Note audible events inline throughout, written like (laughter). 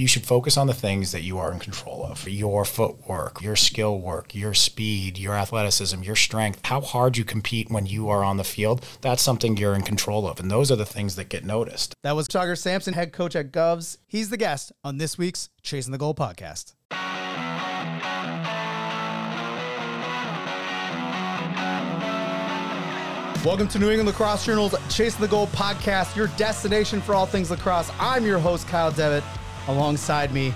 You should focus on the things that you are in control of your footwork, your skill work, your speed, your athleticism, your strength, how hard you compete when you are on the field. That's something you're in control of. And those are the things that get noticed. That was Tugger Sampson, head coach at Govs. He's the guest on this week's Chasing the Goal podcast. Welcome to New England Lacrosse Journal's Chasing the Goal podcast, your destination for all things lacrosse. I'm your host, Kyle Devitt. Alongside me,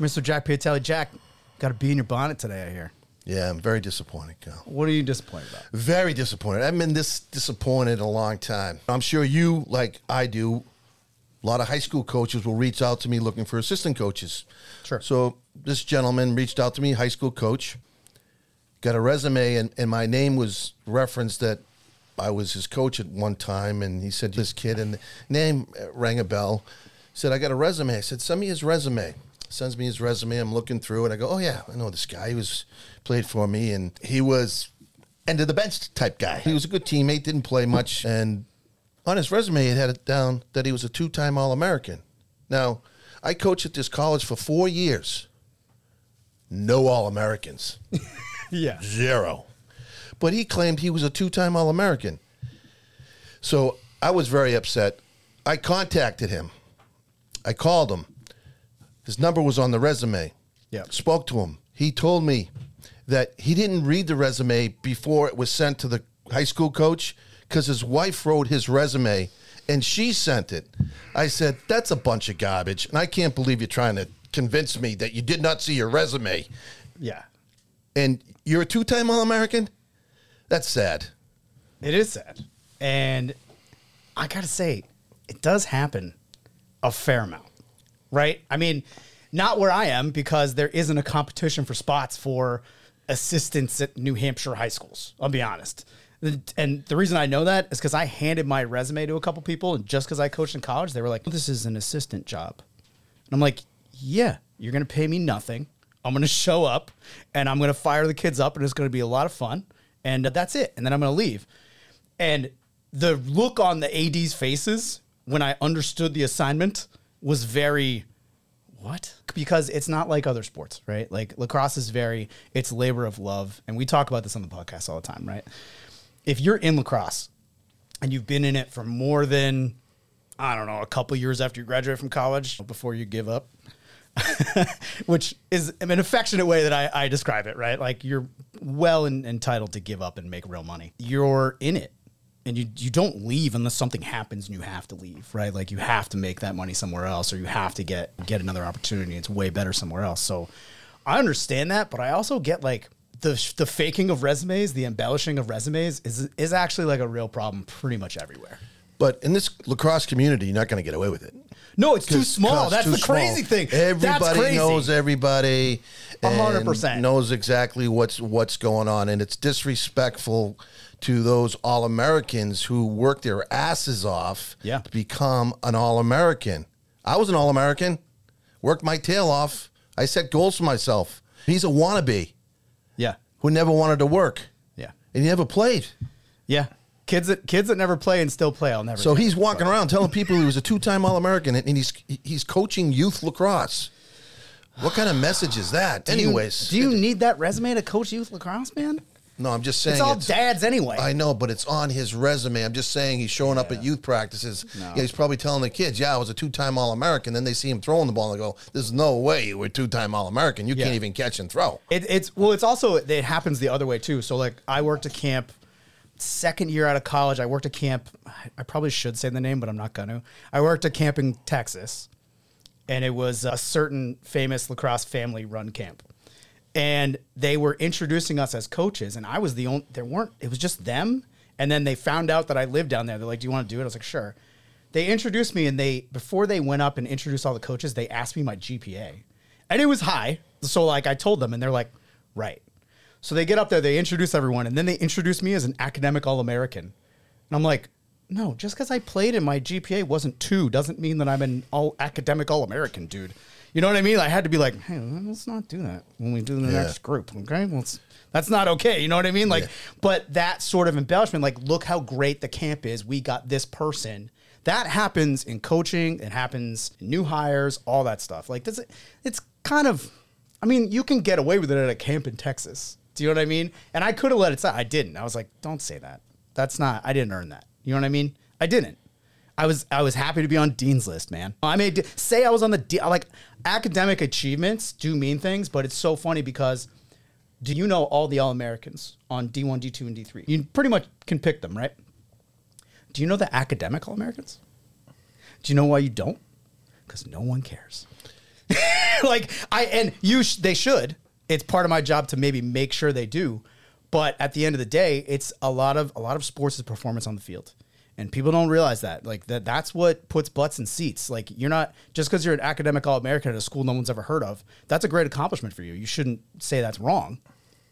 Mr. Jack Piatelli. Jack, got to be in your bonnet today, I hear. Yeah, I'm very disappointed, Kyle. What are you disappointed about? Very disappointed. I've been this disappointed in a long time. I'm sure you, like I do, a lot of high school coaches will reach out to me looking for assistant coaches. Sure. So this gentleman reached out to me, high school coach, got a resume, and, and my name was referenced that I was his coach at one time, and he said this kid, and the name rang a bell. Said I got a resume. I said send me his resume. Sends me his resume. I'm looking through, and I go, oh yeah, I know this guy. He was played for me, and he was end of the bench type guy. He was a good teammate, didn't play much, and on his resume it had it down that he was a two-time All-American. Now, I coached at this college for four years. No All-Americans. (laughs) Yeah. Zero. But he claimed he was a two time All American. So I was very upset. I contacted him. I called him. His number was on the resume. Yeah. Spoke to him. He told me that he didn't read the resume before it was sent to the high school coach because his wife wrote his resume and she sent it. I said, That's a bunch of garbage. And I can't believe you're trying to convince me that you did not see your resume Yeah. and you're a two-time All-American. That's sad. It is sad. And I got to say, it does happen a fair amount, right? I mean, not where I am because there isn't a competition for spots for assistants at New Hampshire high schools. I'll be honest. And the reason I know that is because I handed my resume to a couple people, and just because I coached in college, they were like, "This is an assistant job," and I'm like, "Yeah, you're gonna pay me nothing. I'm gonna show up, and I'm gonna fire the kids up, and it's gonna be a lot of fun, and that's it. And then I'm gonna leave." And the look on the AD's faces when I understood the assignment was very what? Because it's not like other sports, right? Like lacrosse is very it's labor of love, and we talk about this on the podcast all the time, right? If you're in lacrosse and you've been in it for more than I don't know, a couple years after you graduate from college, before you give up, (laughs) which is an affectionate way that I, I describe it, right? Like you're well en- entitled to give up and make real money. You're in it and you, you don't leave unless something happens and you have to leave, right? Like you have to make that money somewhere else or you have to get, get another opportunity. It's way better somewhere else. So I understand that, but I also get like the, the faking of resumes, the embellishing of resumes is, is actually like a real problem pretty much everywhere. But in this lacrosse community, you're not going to get away with it. No, it's too small. That's too the crazy small. thing. Everybody knows everybody. A hundred percent. knows exactly what's what's going on, and it's disrespectful to those All Americans who work their asses off Yeah. to become an All American. I was an All American, worked my tail off. I set goals for myself. He's a wannabe Yeah. who never wanted to work, Yeah. and he never played. Yeah. Kids that kids that never play and still play, I'll never. So he's walking around telling people he was a two-time All-American, and he's he's coaching youth lacrosse. What kind of message is that? Do you- Anyways, do you need that resume to coach youth lacrosse, man? no, I'm just saying It's all dads anyway. I know, but it's on his resume. I'm just saying he's showing up at youth practices. No. Yeah, he's probably telling the kids, "Yeah, I was a two-time All-American." Then they see him throwing the ball and they go, "There's no way you were two-time All-American. You Yeah. can't even catch and throw." It, it's well, it's also it happens the other way too. So like, I worked a camp second year out of college. I worked a camp. I probably should say the name, but I'm not gonna. I worked a camp in Texas, and it was a certain famous lacrosse family run camp. And they were introducing us as coaches, and I was the only. There weren't. It was just them. And then they found out that I lived down there. They're like, "Do you want to do it?" I was like, "Sure." They introduced me, and they before they went up and introduced all the coaches, they asked me my GPA, and it was high. So like I told them, and they're like, "Right." So they get up there, they introduce everyone, and then they introduce me as an academic All American. And I'm like, no, just because I played and my GPA wasn't two doesn't mean that I'm an all academic All American, dude. You know what I mean? I had to be like, hey, let's not do that when we do the Yeah. next group, okay? Let's, that's not okay. You know what I mean? Like, Yeah. but that sort of embellishment, like, look how great the camp is. We got this person that happens in coaching. It happens in new hires, all that stuff. Like this, it's kind of. I mean, you can get away with it at a camp in Texas. Do you know what I mean? And I could have let it slide. I didn't. I was like, don't say that. That's not. I didn't earn that. You know what I mean? I didn't. I was I was happy to be on Dean's list, man. I made say I was on the like academic achievements do mean things, but it's so funny because do you know all the All Americans on D1, D2, and D3? You pretty much can pick them, right? Do you know the academic All Americans? Do you know why you don't? Because no one cares. (laughs) like I and you, sh- they should. It's part of my job to maybe make sure they do. But at the end of the day, it's a lot of a lot of sports is performance on the field and people don't realize that like that that's what puts butts in seats like you're not just because you're an academic all-american at a school no one's ever heard of that's a great accomplishment for you you shouldn't say that's wrong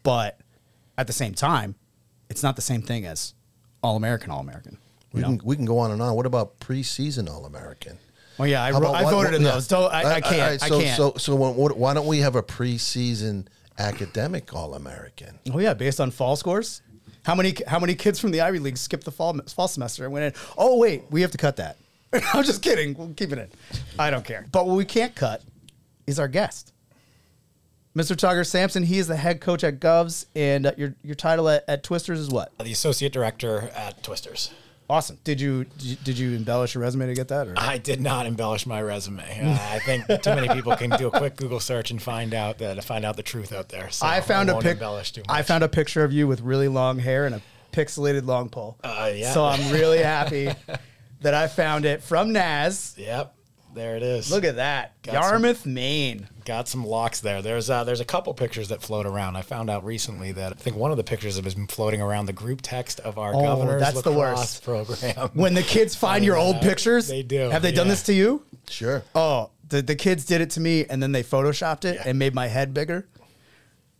but at the same time it's not the same thing as all-american all-american We you can we can go on and on. What about preseason All American? Well yeah i, wrote, about I what- voted in yeah. those don't, I, I can't All right, i so, can't So so what, what- why don't we have a preseason academic All American? oh yeah based on fall scores how many how many kids from the ivy league skipped the fall fall semester and went in oh wait we have to cut that (laughs) i'm just kidding we'll keep it in i don't care but what we can't cut is our guest Mr. Tugger Sampson, he is the head coach at Govs, and uh, your your title at, at Twisters is what? The associate director at Twisters. Awesome. Did you did you- embellish your resume to get that? Or? I did not embellish my resume. Uh, I think too many people can do a quick Google search and find out that find out the truth out there. So I found a pic. embellish too much. I found a picture of you with really long hair and a pixelated long pole. Uh, yeah. So I'm really (laughs) happy that I found it from Naz. Yep, there it is. Look at that, Got some- Yarmouth, Maine. got some locks there. There's uh, there's a couple pictures that float around. I found out recently that I think one of the pictures has been floating around the group text of our Oh, governor's that's the worst. program. When the kids (laughs) find your old pictures, they do, Have they done this to you? Sure. Oh, the, the kids did it to me, and then they photoshopped it Yeah. and made my head bigger.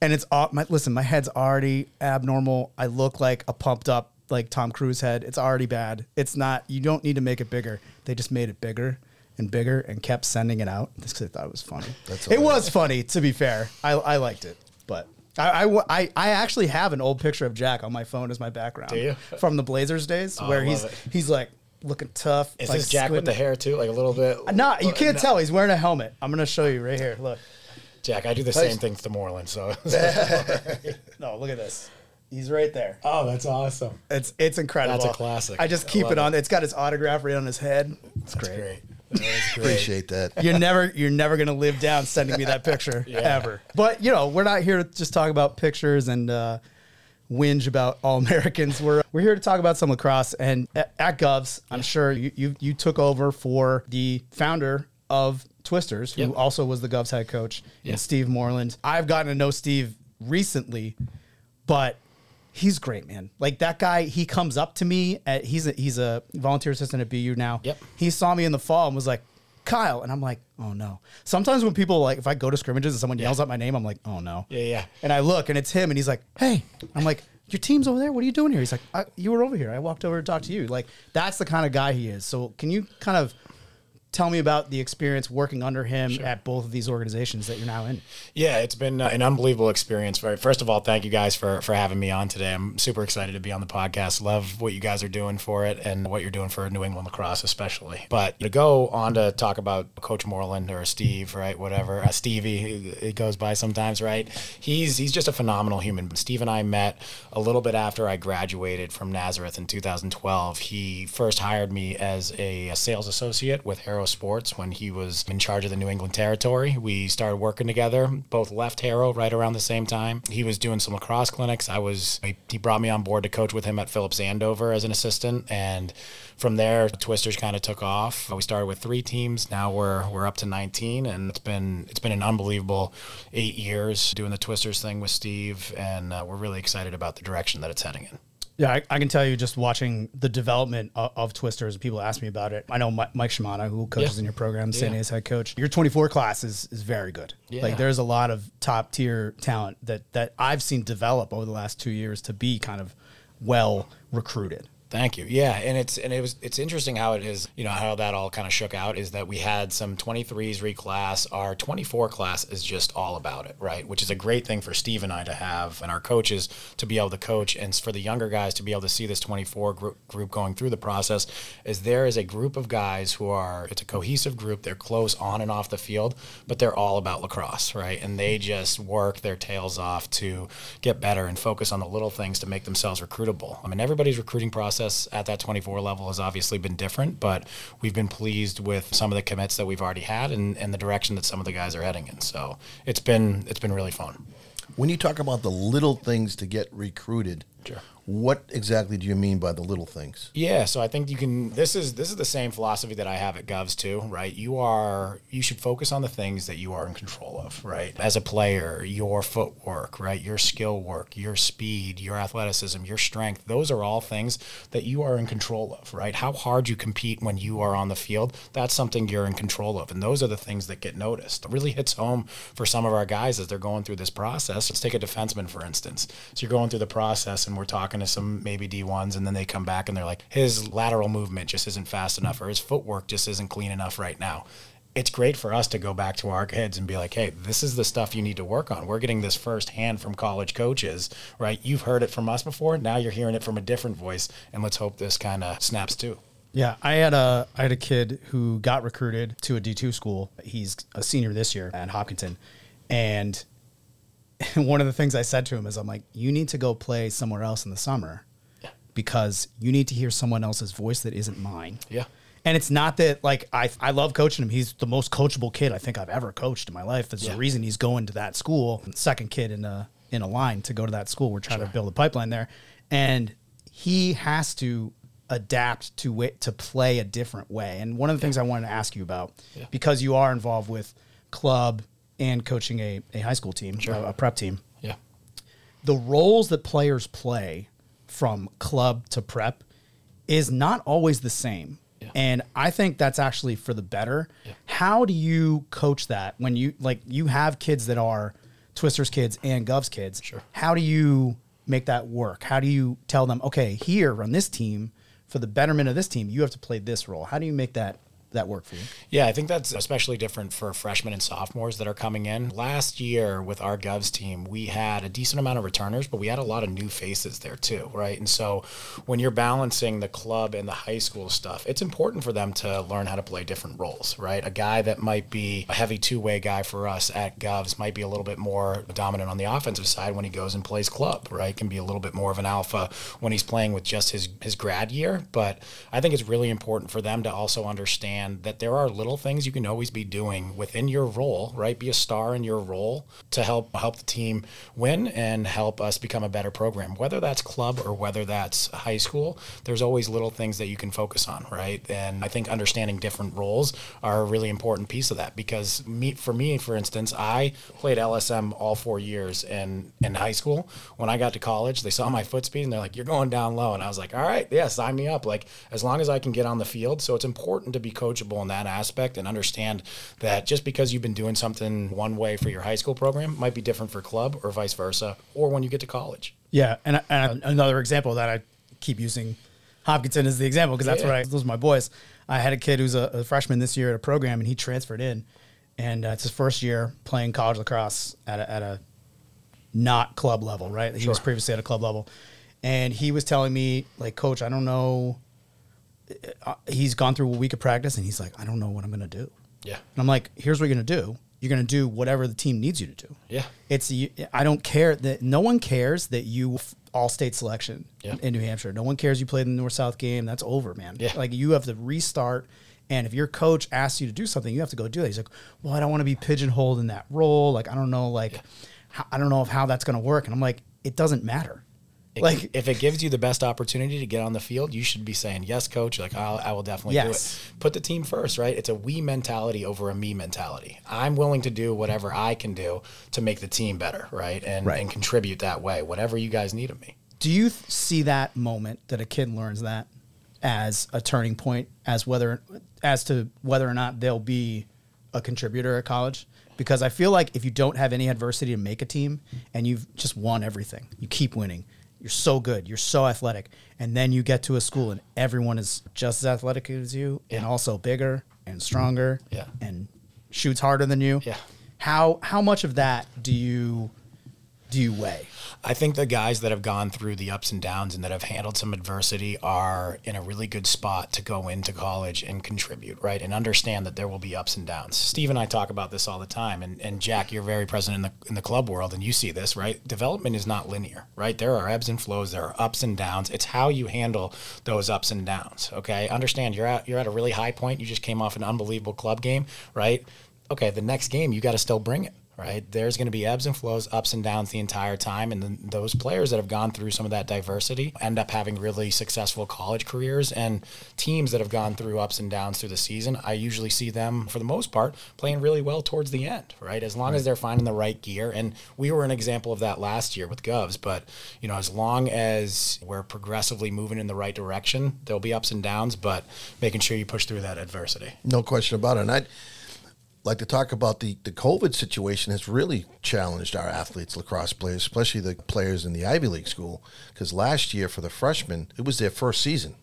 And it's all my listen. My head's already abnormal. I look like a pumped up like Tom Cruise head. It's already bad. It's not. You don't need to make it bigger. They just made it bigger and bigger and kept sending it out just because they thought it was funny. That's it hilarious. was funny. To be fair, I, I liked it, but. I, I, I, I actually have an old picture of Jack on my phone as my background Do you? from the Blazers days, Oh, where he's it. he's like looking tough. Is like this Jack with the hair too? Like a little bit? Uh, no, you can't No. tell. He's wearing a helmet. I'm gonna show you right here. Look. Jack, I do the same thing to Moreland. So. (laughs) No, look at this. He's right there. oh, that's awesome. It's it's incredible. That's a classic. I just keep love it on. it. It's got his autograph right on his head. It's That's great. great. That is. (laughs) Appreciate that. You're never you're never gonna live down sending me that picture (laughs) ever. But you know, we're not here to just talk about pictures and uh, whinge about all Americans. We're we're here to talk about some lacrosse. And at, at Govs, I'm sure you, you you took over for the founder of Twisters, who Yep. also was the Govs head coach, Yeah. and Steve Moreland. I've gotten to know Steve recently, but he's great, man. Like that guy, he comes up to me. At, he's a, he's a volunteer assistant at BU now. Yep. He saw me in the fall and was like, Kyle, and I'm like, oh no. Sometimes when people like, if I go to scrimmages and someone yells out my name, I'm like, oh no. Yeah, yeah. And I look and it's him, and he's like, hey. I'm like, your team's over there. What are you doing here? He's like, I, you were over here. I walked over to talk to you. Like that's the kind of guy he is. So can you kind of tell me about the experience working under him at both of these organizations that you're now in? Yeah, it's been uh, an unbelievable experience. Very first of all, thank you guys for for having me on today. I'm super excited to be on the podcast. Love what you guys are doing for it and what you're doing for New England lacrosse, especially. But to go on to talk about Coach Moreland or Steve, right? Whatever, uh, Stevie, it goes by sometimes, right? He's he's just a phenomenal human. Steve and I met a little bit after I graduated from Nazareth in 2012. He first hired me as a, a sales associate with Harrow Sports when he was in charge of the New England territory. We started working together. Both left Harrow right around the same time. He was doing some lacrosse clinics. I was. He, brought me on board to coach with him at Phillips Andover as an assistant, and from there, Twisters kind of took off. We started with three teams. Now we're we're up to 19, and it's been it's been an unbelievable eight years doing the Twisters thing with Steve, and uh, we're really excited about the direction that it's heading in. Yeah, I, I can tell you just watching the development of, of Twisters. People ask me about it. I know Mike, Mike Shimano, who coaches Yeah. in your program, San Yeah. Head coach. Your 24 class is, is very good. Yeah. Like there's a lot of top tier talent that that I've seen develop over the last two years to be kind of well recruited. Thank you. Yeah, and it's and it was it's interesting how it is, you know, how that all kind of shook out is that we had some 23s reclass. Our 24 class is just all about it, right? Which is a great thing for Steve and I to have and our coaches to be able to coach and for the younger guys to be able to see this 24 group, group going through the process is there is a group of guys who are it's a cohesive group. They're close on and off the field, but they're all about lacrosse, right? And they just work their tails off to get better and focus on the little things to make themselves recruitable. I mean, everybody's recruiting process process at that 24 level has obviously been different, but we've been pleased with some of the commits that we've already had and, and the direction that some of the guys are heading in. So it's been it's been really fun. When you talk about the little things to get recruited, Sure. What exactly do you mean by the little things? Yeah, so I think you can. This is this is the same philosophy that I have at Govs too, right? You are you should focus on the things that you are in control of, right? As a player, your footwork, right, your skill work, your speed, your athleticism, your strength. Those are all things that you are in control of, right? How hard you compete when you are on the field, that's something you're in control of, and those are the things that get noticed. It really hits home for some of our guys as they're going through this process. Let's take a defenseman for instance. So you're going through the process, and we're talking to some maybe D1s, and then they come back and they're like, his lateral movement just isn't fast enough, or his footwork just isn't clean enough right now. It's great for us to go back to our kids and be like, hey, this is the stuff you need to work on. We're getting this firsthand from college coaches, right? You've heard it from us before. Now you're hearing it from a different voice, and let's hope this kind of snaps too. Yeah, I had a I had a kid who got recruited to a D two school. He's a senior this year at Hopkinton, and (laughs) one of the things I said to him is, I'm like, you need to go play somewhere else in the summer, because you need to hear someone else's voice that isn't mine. Yeah. And it's not that like I I love coaching him. He's the most coachable kid I think I've ever coached in my life. There's Yeah. a reason he's going to that school. Second kid in a in a line to go to that school. We're trying to build a pipeline there, and he has to adapt to wit to play a different way. And one of the things I wanted to ask you about, Yeah. because you are involved with club and coaching a, a high school team, a, a prep team, Yeah. the roles that players play from club to prep is not always the same. Yeah. And I think that's actually for the better. Yeah. How do you coach that when you like you have kids that are Twisters kids and Govs kids? Sure. How do you make that work? How do you tell them, okay, here on this team, for the betterment of this team, you have to play this role? How do you make that that work for you? Yeah, I think that's especially different for freshmen and sophomores that are coming in. Last year with our Govs team, we had a decent amount of returners, but we had a lot of new faces there too, right? And so when you're balancing the club and the high school stuff, it's important for them to learn how to play different roles, right? A guy that might be a heavy two way guy for us at Govs might be a little bit more dominant on the offensive side when he goes and plays club, right? Can be a little bit more of an alpha when he's playing with just his, his grad year. But I think it's really important for them to also understand that there are little things you can always be doing within your role, right? Be a star in your role to help help the team win and help us become a better program. Whether that's club or whether that's high school, there's always little things that you can focus on, right? And I think understanding different roles are a really important piece of that because me for me, for instance, I played LSM all four years in in high school. When I got to college, they saw my foot speed and they're like, "You're going down low," and I was like, "All right, yeah, sign me up." Like as long as I can get on the field, so it's important to be coachable in that aspect and understand that just because you've been doing something one way for your high school program might be different for club or vice versa, or when you get to college. Yeah, and, and another example that I keep using Hopkinton as the example because that's Yeah. what I those are my boys. I had a kid who's a, a freshman this year at a program, and he transferred in, and uh, it's his first year playing college lacrosse at a, at a not club level, right? He was previously at a club level, and he was telling me like, Coach, I don't know. Uh, he's gone through a week of practice, and he's like, I don't know what I'm gonna do. Yeah. And I'm like, here's what you're gonna do. You're gonna do whatever the team needs you to do. Yeah. It's I don't care that no one cares that you all state selection Yeah. in New Hampshire. No one cares you played in the North South game. That's over, man. Yeah. Like you have to restart. And if your coach asks you to do something, you have to go do it. He's like, well, I don't want to be pigeonholed in that role. Like I don't know, like how, I don't know if how that's gonna work. And I'm like, it doesn't matter. It- Like if it gives you the best opportunity to get on the field, you should be saying yes, coach. Like I'll, I will definitely Yes. do it. Put the team first, right? It's a we mentality over a me mentality. I'm willing to do whatever I can do to make the team better, right? And Right. and contribute that way, whatever you guys need of me. Do you th- see that moment that a kid learns that as a turning point, as whether as to whether or not they'll be a contributor at college? Because I feel like if you don't have any adversity to make a team and you've just won everything, you keep winning, You're so good. You're so athletic. And then you get to a school and everyone is just as athletic as you and also bigger and stronger mm-hmm. Yeah. and shoots harder than you. Yeah. How how much of that do you do you weigh? I think the guys that have gone through the ups and downs and that have handled some adversity are in a really good spot to go into college and contribute, right? And understand that there will be ups and downs. Steve and I talk about this all the time. And, and Jack, you're very present in the, in the club world and you see this, right? Development is not linear, right? There are ebbs and flows, there are ups and downs. It's how you handle those ups and downs, okay? Understand you're at, you're at a really high point. You just came off an unbelievable club game, right? Okay, the next game, you got to still bring it right? There's going to be ebbs and flows, ups and downs the entire time. And then those players that have gone through some of that diversity end up having really successful college careers. And teams that have gone through ups and downs through the season, I usually see them, for the most part, playing really well towards the end, right? As long as they're finding the right gear. And we were an example of that last year with Govs. But, you know, as long as we're progressively moving in the right direction, there'll be ups and downs, but making sure you push through that adversity. No question about it. And I'd like to talk about the, the COVID situation has really challenged our athletes, lacrosse players, especially the players in the Ivy League school. Because last year for the freshmen, it was their first season.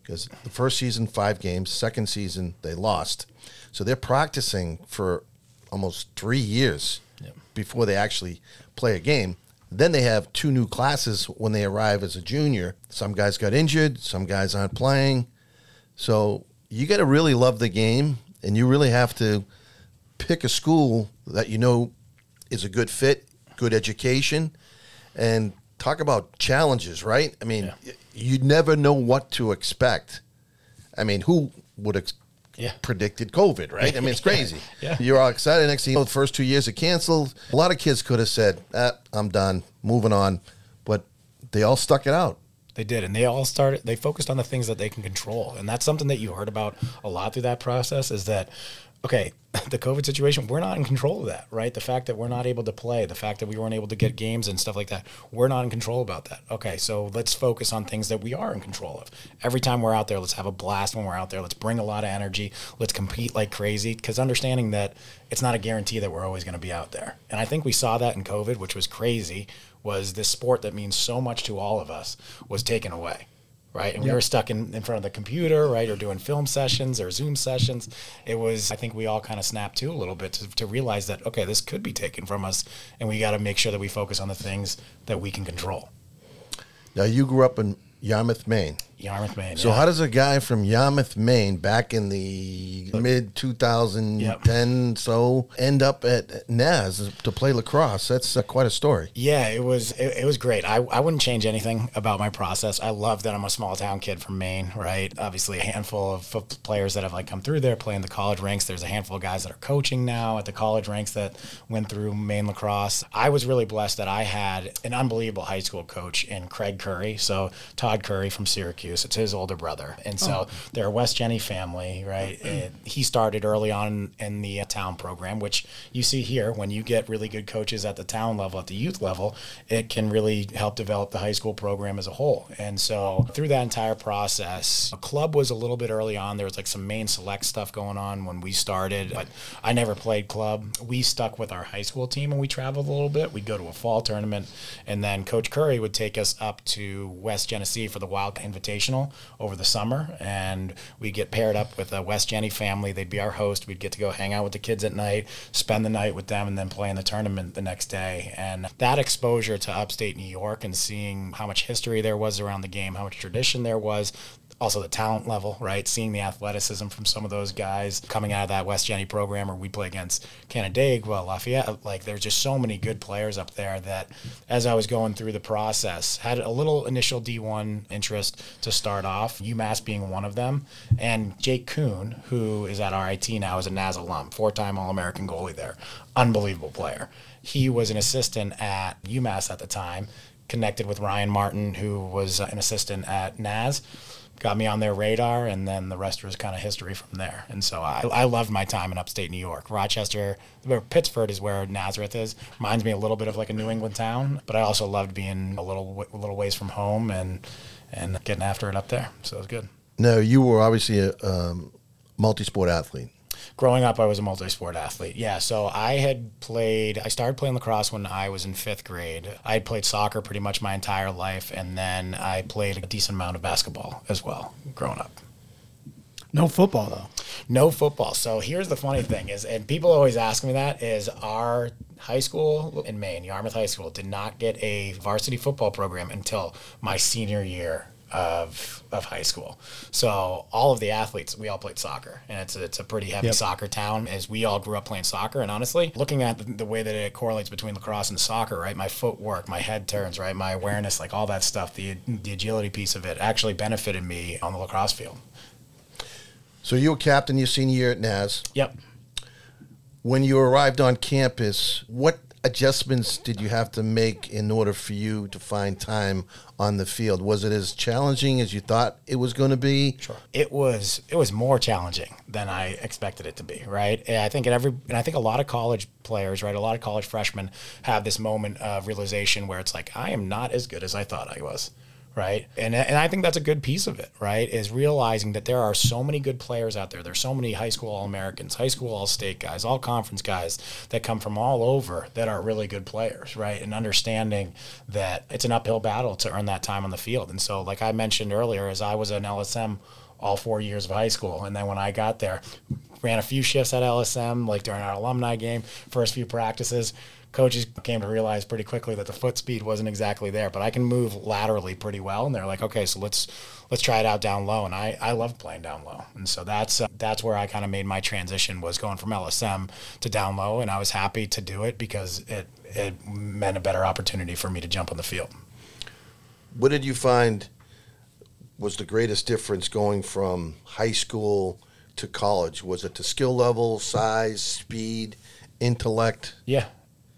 Because the first season, five games, second season, they lost. So they're practicing for almost three years before they actually play a game. Then they have two new classes when they arrive as a junior. Some guys got injured, some guys aren't playing. So you got to really love the game, and you really have to pick a school that you know is a good fit, good education, and talk about challenges, right? I mean, Yeah. you never know what to expect. I mean, who would ex- Yeah. predicted COVID, right? I mean, it's (laughs) crazy. Yeah. You're all excited. Next thing you know, the first two years are canceled. A lot of kids could have said, ah, I'm done, moving on. But they all stuck it out. They did, and they all started. They focused on the things that they can control, and that's something that you heard about a lot through that process. Is that okay? (laughs) The COVID situation, we're not in control of that, right? The fact that we're not able to play, the fact that we weren't able to get games and stuff like that, we're not in control about that. Okay, so let's focus on things that we are in control of. Every time we're out there, let's have a blast when we're out there. Let's bring a lot of energy. Let's compete like crazy, because understanding that it's not a guarantee that we're always going to be out there. And I think we saw that in COVID, which was crazy was this sport that means so much to all of us was taken away right? And we were stuck in, in front of the computer right or doing film sessions or zoom sessions. It was i think we all kind of snapped to a little bit to, to realize that okay this could be taken from us and we got to make sure that we focus on the things that we can control. Now, you grew up in Yarmouth, Maine. Yarmouth maine So yeah. how does a guy from Yarmouth, Maine, back in the mid 2010 so end up at NAS to play lacrosse? That's uh, quite a story. Yeah, it was it, it was great. I, I wouldn't change anything about my process. I love that I'm a small town kid from Maine, right? Obviously, a handful of players that have like come through there playing the college ranks. There's a handful of guys that are coaching now at the college ranks that went through Maine lacrosse. I was really blessed that I had an unbelievable high school coach in Craig Curry. So Todd Curry from Syracuse. It's his older brother, and so they're a West Genny family, right? And he started early on in the uh, town program, which you see here when you get really good coaches at the town level, at the youth level, it can really help develop the high school program as a whole. And so through that entire process, a club was a little bit early on. There was like some Maine select stuff going on when we started, but I never played club. We stuck with our high school team and we traveled a little bit. We'd go to a fall tournament, and then Coach Curry would take us up to West Genesee for the Wild Invitational over the summer, and we'd get paired up with a West Genny family. They'd be our host. We'd get to go hang out with the kids at night, spend the night with them, and then play in the tournament the next day. And that exposure to upstate New York and seeing how much history there was around the game, how much tradition there was, also the talent level, right? Seeing the athleticism from some of those guys coming out of that West Genny program, or we play against Canandaigua, Lafayette. Like there's just so many good players up there that, as I was going through the process, had a little initial D1 interest to start off. UMass being one of them, and Jake Kuhn, who is at RIT now, is a NAS alum, four-time All-American goalie there, unbelievable player. He was an assistant at UMass at the time. Connected with Ryan Martin, who was uh, an assistant at NAS got me on their radar, and then the rest was kind of history from there. And so I, I loved my time in upstate New York. Rochester, Pittsford is where Nazareth is. Reminds me a little bit of like a New England town, but I also loved being a little a little ways from home and and getting after it up there. So it was good. No, you were obviously a um, multi sport athlete. Growing up, I was a multi-sport athlete. Yeah, so I had played. I started playing lacrosse when I was in fifth grade. I had played soccer pretty much my entire life, and then I played a decent amount of basketball as well growing up. No football though. No football. So here's the funny thing is, and people always ask me that is our high school in Maine, Yarmouth High School, did not get a varsity football program until my senior year of of high school. So all of the athletes, we all played soccer, and it's a, it's a pretty heavy Yep. soccer town. As we all grew up playing soccer, and honestly, looking at the, the way that it correlates between lacrosse and soccer, right? My footwork, my head turns, right? My awareness, like all that stuff, the the agility piece of it, actually benefited me on the lacrosse field. So you were captain your senior year at NAS. Yep. When you arrived on campus, what adjustments did you have to make in order for you to find time on the field? Was it as challenging as you thought it was going to be? Sure. It was it was more challenging than I expected it to be, right? And I think in every and I think a lot of college players, right, a lot of college freshmen have this moment of realization where it's like I am not as good as I thought I was. Right. And, and I think that's a good piece of it, right? Is realizing that there are so many good players out there. There's so many high school All Americans, high school All State guys, all conference guys that come from all over that are really good players, right? And understanding that it's an uphill battle to earn that time on the field. And so, like I mentioned earlier, as I was an LSM all four years of high school. And then when I got there, ran a few shifts at LSM, like during our alumni game, first few practices. Coaches came to realize pretty quickly that the foot speed wasn't exactly there, but I can move laterally pretty well. And they're like, okay, so let's let's try it out down low. And I, I loved playing down low, and so that's uh, that's where I kind of made my transition was going from LSM to down low, and I was happy to do it because it it meant a better opportunity for me to jump on the field. What did you find was the greatest difference going from high school to college? Was it the skill level, size, speed, intellect? Yeah.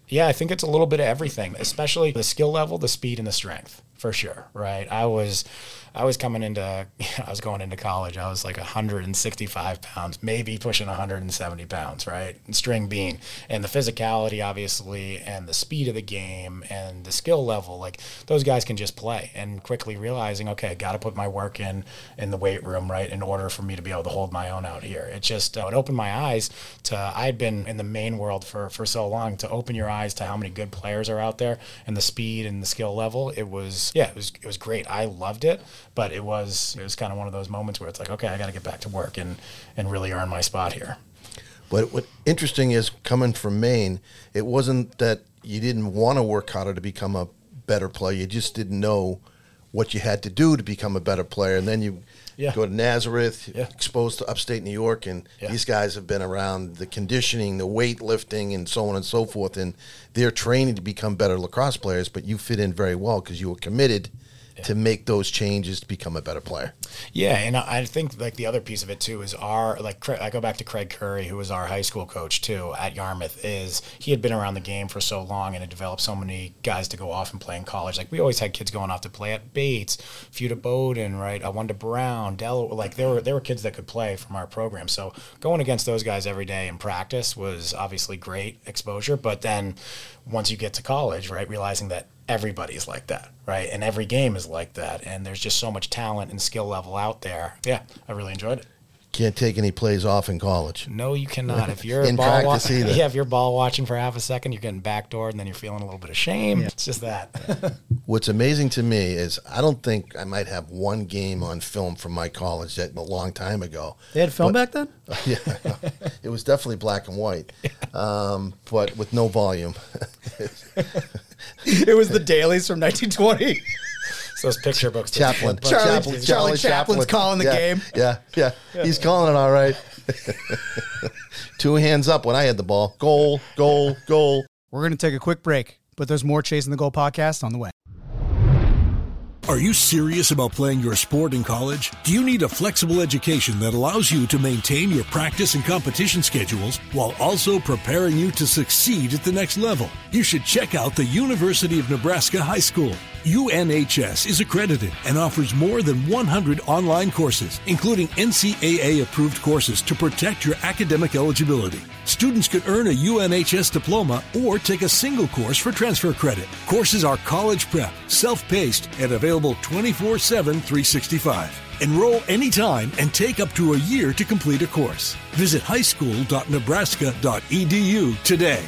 Yeah, I think it's a little bit of everything, especially the skill level, the speed and the strength, for sure, right? I was I was coming into (laughs) I was going into college. I was like 165 pounds, maybe pushing 170 pounds, right? String bean. and the physicality obviously and the speed of the game and the skill level, like those guys can just play and quickly realizing, okay, I got to put my work in in the weight room, right, in order for me to be able to hold my own out here. It just uh, it opened my eyes to I'd been in the Maine world for for so long to open your eyes to how many good players are out there and the speed and the skill level. It was yeah, it was it was great. I loved it, but it was it was kind of one of those moments where it's like, okay, I got to get back to work and and really earn my spot here. But what interesting is coming from Maine, it wasn't that you didn't want to work harder to become a better player. You just didn't know what you had to do to become a better player. And then you Yeah. go to Nazareth, Yeah. exposed to upstate New York, and Yeah. these guys have been around the conditioning, the weightlifting, and so on and so forth. And they're training to become better lacrosse players, but you fit in very well because you were committed to make those changes to become a better player. Yeah, and I think like the other piece of it too is our like I go back to Craig Curry, who was our high school coach too at Yarmouth. Is he had been around the game for so long and had developed so many guys to go off and play in college. Like we always had kids going off to play at Bates, Few to Bowdoin, right? I Wanda Brown, Delaware. Like there were there were kids that could play from our program. So going against those guys every day in practice was obviously great exposure. But then once you get to college, right, realizing that everybody's like that, right? And every game is like that. And there's just so much talent and skill level out there. Yeah, I really enjoyed it. Can't take any plays off in college. No, you cannot. If you're (laughs) In ball wa- practice (laughs) either. yeah, if you're ball watching for half a second, you're getting backdoored, and then you're feeling a little bit of shame. It's just that. (laughs) What's amazing to me is I don't think I might have one game on film from my college that a long time ago. They had film back then. yeah, it was definitely black and white, um, but with no volume. It was the dailies from 1920. It's those picture books. that- Chaplin, but- Charlie- Charlie Chaplin's calling the Yeah, game. Yeah, yeah, he's calling it all right. (laughs) Two hands up when I had the ball. Goal, goal, goal. We're going to take a quick break, but there's more Chasing the Goal podcast on the way. Are you serious about playing your sport in college? Do you need a flexible education that allows you to maintain your practice and competition schedules while also preparing you to succeed at the next level? You should check out the University of Nebraska High School. UNHS is accredited and offers more than 100 online courses, including NCAA approved courses to protect your academic eligibility. Students could earn a UNHS diploma or take a single course for transfer credit. Courses are college prep, self paced, and available 24 7 365. Enroll anytime and take up to a year to complete a course. Visit highschool.nebraska.edu today.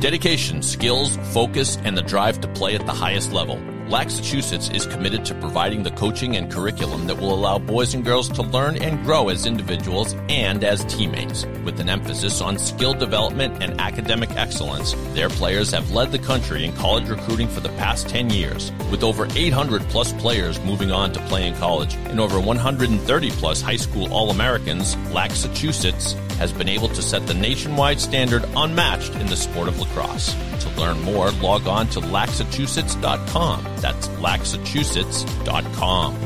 Dedication, skills, focus, and the drive to play at the highest level. Laxachusetts is committed to providing the coaching and curriculum that will allow boys and girls to learn and grow as individuals and as teammates. With an emphasis on skill development and academic excellence, their players have led the country in college recruiting for the past 10 years. With over 800 plus players moving on to play in college and over 130 plus high school All Americans, Laxachusetts has been able to set the nationwide standard unmatched in the sport of lacrosse. To learn more, log on to laxachusetts.com. That's laxachusetts.com.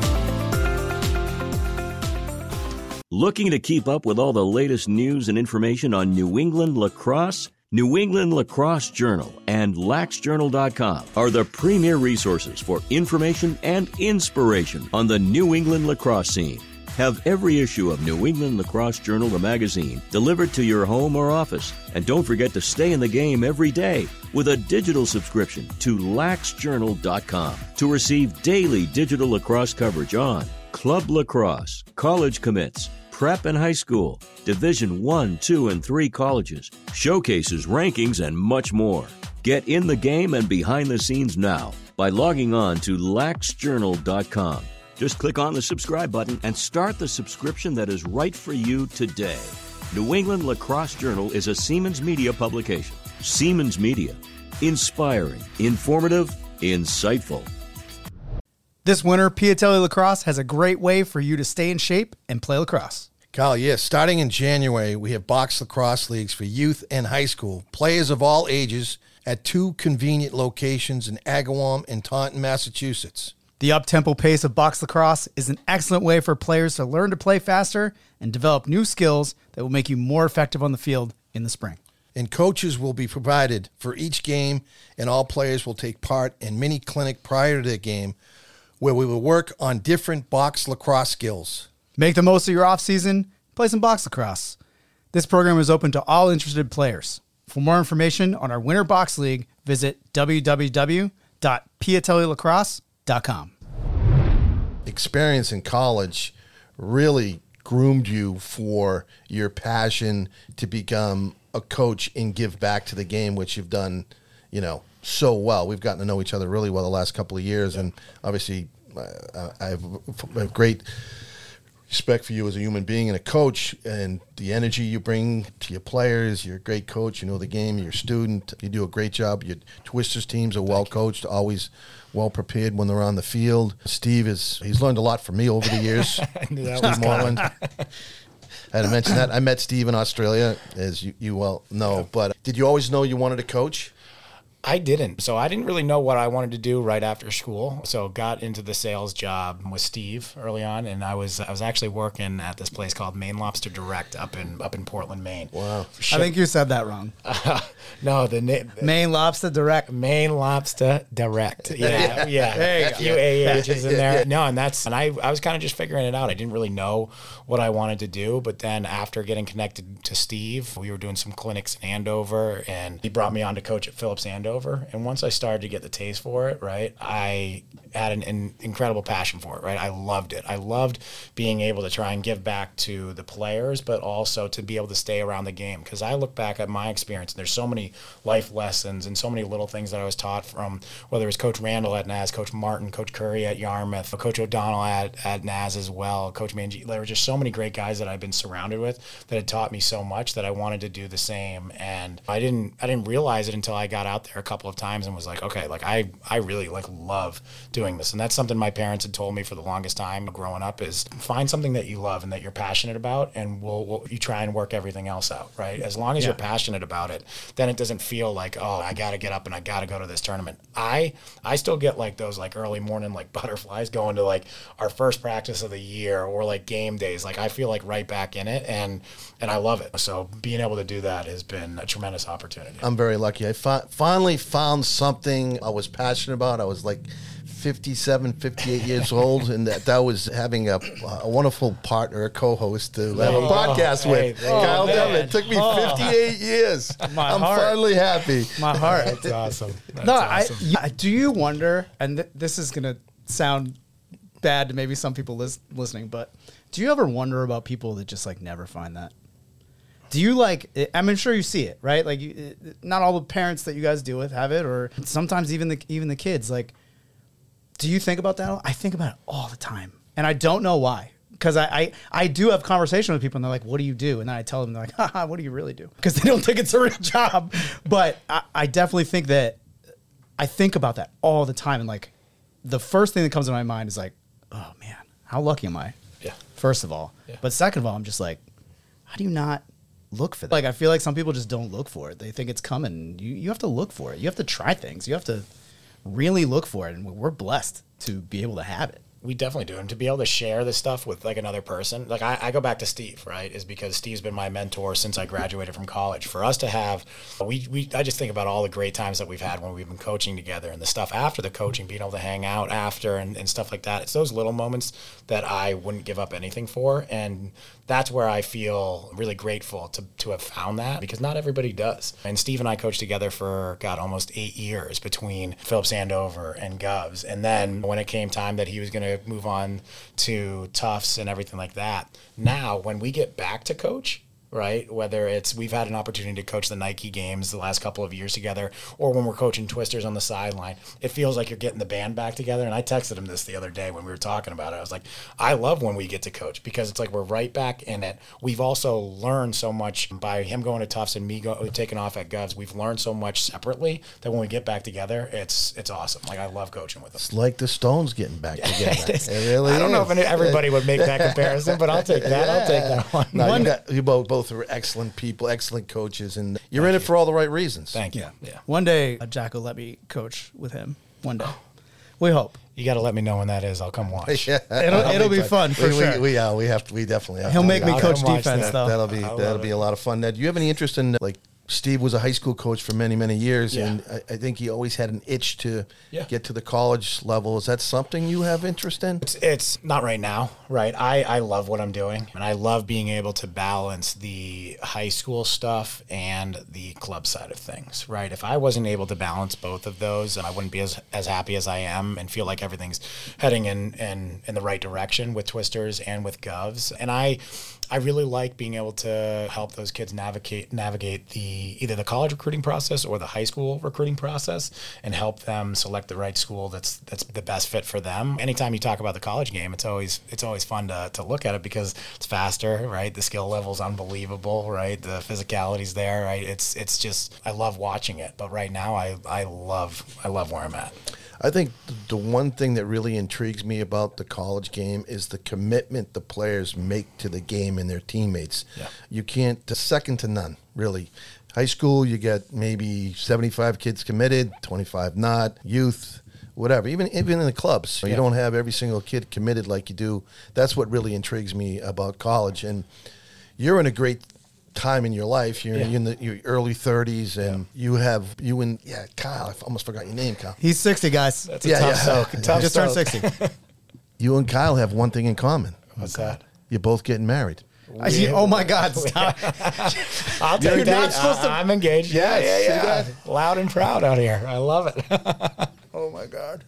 Looking to keep up with all the latest news and information on New England lacrosse? New England Lacrosse Journal and laxjournal.com are the premier resources for information and inspiration on the New England lacrosse scene. Have every issue of New England Lacrosse Journal, the magazine, delivered to your home or office. And don't forget to stay in the game every day with a digital subscription to laxjournal.com to receive daily digital lacrosse coverage on club lacrosse, college commits, prep and high school, Division 1, 2, and 3 colleges, showcases, rankings, and much more. Get in the game and behind the scenes now by logging on to laxjournal.com. Just click on the subscribe button and start the subscription that is right for you today. New England Lacrosse Journal is a Seamans Media publication. Seamans Media. Inspiring, informative, insightful. This winter, Piatelli Lacrosse has a great way for you to stay in shape and play lacrosse. Kyle, yes, starting in January, we have box lacrosse leagues for youth and high school, players of all ages at two convenient locations in Agawam and Taunton, Massachusetts. The up-tempo pace of box lacrosse is an excellent way for players to learn to play faster and develop new skills that will make you more effective on the field in the spring. And coaches will be provided for each game, and all players will take part in mini clinic prior to the game, where we will work on different box lacrosse skills. Make the most of your off-season, play some box lacrosse. This program is open to all interested players. For more information on our Winter Box League, visit www.piatellilacrosse.com. Experience in college really groomed you for your passion to become a coach and give back to the game, which you've done, you know, so well. We've gotten to know each other really well the last couple of years, and obviously, uh, I have a great respect for you as a human being and a coach and the energy you bring to your players. You're a great coach. You know the game. You're a student. You do a great job. Your Twisters teams are well coached, always well prepared when they're on the field. Steve is he's learned a lot from me over the years. (laughs) Steve Moreland. (laughs) I had to mention that. I met Steve in Australia, as you, you well know. But uh, did you always know you wanted to coach? I didn't. So I didn't really know what I wanted to do right after school. So got into the sales job with Steve early on, and I was I was actually working at this place called Maine Lobster Direct up in up in Portland, Maine. Wow. I think you said that wrong. (laughs) no, the name Maine Lobster Direct. Maine Lobster Direct. (laughs) Yeah, yeah. There you a few AHs in there. No, and that's and I I was kind of just figuring it out. I didn't really know what I wanted to do, but then after getting connected to Steve, we were doing some clinics in Andover, and he brought me on to coach at Phillips Andover. And once I started to get the taste for it, right, I had an, an incredible passion for it. Right, I loved it. I loved being able to try and give back to the players, but also to be able to stay around the game. Because I look back at my experience, and there's so many life lessons and so many little things that I was taught from whether it was Coach Randall at NAS, Coach Martin, Coach Curry at Yarmouth, Coach O'Donnell at, at NAS as well, Coach Mangi. There were just so many great guys that I've been surrounded with that had taught me so much that I wanted to do the same. And I didn't I didn't realize it until I got out there couple of times and was like, okay, like I I really like love doing this. And that's something my parents had told me for the longest time growing up is find something that you love and that you're passionate about and we'll, we'll you try and work everything else out, right? As long as you're passionate about it, then it doesn't feel like, oh, I got to get up and I got to go to this tournament. I I still get like those like early morning like (laughs) butterflies going to like our first practice of the year or like game days. Like I feel like right back in it and and I love it. So being able to do that has been a tremendous opportunity. I'm very lucky. I fi- finally found something I was passionate about. I was like 57, 58 years (laughs) old, and that, that was having a, a wonderful partner, a co-host to have a Oh, podcast hey, with. thank you. Kyle Oh. Devlin. It took me 58 years. (laughs) My I'm heart. finally happy. My heart. (laughs) That's awesome. That's no, awesome. I, do you wonder, and th- this is going to sound bad to maybe some people lis- listening, but do you ever wonder about people that just like never find that? Do you like? I'm sure you see it, right? Like, you, not all the parents that you guys deal with have it, or sometimes even the even the kids. Like, do you think about that? I think about it all the time, and I don't know why. Because I, I, I do have conversation with people, and they're like, "What do you do?" And then I tell them, they're like, (laughs) "Haha, what do you really do?" Because they don't think it's a real (laughs) job. But I, I definitely think that I think about that all the time, and like, the first thing that comes to my mind is like, "Oh man, how lucky am I?" Yeah. First of all, Yeah. but second of all, I'm just like, how do you not look for that? Like, I feel like some people just don't look for it. They think it's coming. You you have to look for it. You have to try things. You have to really look for it, and we're blessed to be able to have it. we definitely do and to be able to share this stuff with like another person like I, I go back to steve right is because steve's been my mentor since i graduated from college for us to have we, we i just think about all the great times that we've had when we've been coaching together and the stuff after the coaching being able to hang out after and, and stuff like that it's those little moments that i wouldn't give up anything for and that's where I feel really grateful to, to have found that because not everybody does. And Steve and I coached together for, God, almost eight years between Phillips Andover and Govs. And then when it came time that he was going to move on to Tufts and everything like that, now when we get back to coach, right? Whether it's we've had an opportunity to coach the Nike games the last couple of years together, or when we're coaching Twisters on the sideline, it feels like you're getting the band back together. And I texted him this the other day when we were talking about it. I was like, I love when we get to coach because it's like we're right back in it. We've also learned so much by him going to Tufts and me go, taking off at Govs. We've learned so much separately that when we get back together, it's it's awesome. Like I love coaching with him. It's like the Stones getting back (laughs) together. it really I don't know if everybody would make that comparison, but I'll take that. I'll (laughs) take that one. No, One- you, got, you both, both are excellent people, excellent coaches, and you're in it for all the right reasons. Thank you. Yeah. One day, uh, Jack will let me coach with him. One day, we hope. You got to let me know when that is. I'll come watch. (laughs) Yeah, It'll- it'll be fun for we, sure. We, we, uh, we have to. We definitely have. He'll to. make me I'll coach defense that. though. That'll be I love that'll be it. a lot of fun. Now, do you have any interest in like Steve was a high school coach for many many years, Yeah. and I, I think he always had an itch to Yeah. get to the college level. Is that something you have interest in? It's, it's not right now, right? I, I love what I'm doing, and I love being able to balance the high school stuff and the club side of things, right? If I wasn't able to balance both of those, I wouldn't be as, as happy as I am and feel like everything's heading in, in, in the right direction with Twisters and with Govs. And I I really like being able to help those kids navigate navigate the either the college recruiting process or the high school recruiting process and help them select the right school that's that's the best fit for them. Anytime you talk about the college game, it's always it's always fun to, to look at it because it's faster, right? The skill level's unbelievable, right? The physicality's there, right? It's it's just I love watching it. But right now I I love I love where I'm at. I think the one thing that really intrigues me about the college game is the commitment the players make to the game and their teammates. Yeah. You can't, uh, second to none, really. High school, you get maybe 75 kids committed, 25 not. Youth, whatever. Even even in the clubs, you Yeah. don't have every single kid committed like you do. That's what really intrigues me about college. And you're in a great time in your life. You're Yeah. in the your early 30s, and you have you and yeah, Kyle. I almost forgot your name, Kyle. He's 60, guys. That's a Yeah, tough yeah. soak. Tough just turned 60. (laughs) You and Kyle have one thing in common. What's that? You're both getting married. I- oh my God! Stop. (laughs) I'll tell You're take not that. supposed to- I, am engaged. Yeah, Yes, yeah, see yeah. Loud and proud out here. I love it. (laughs) Oh my God.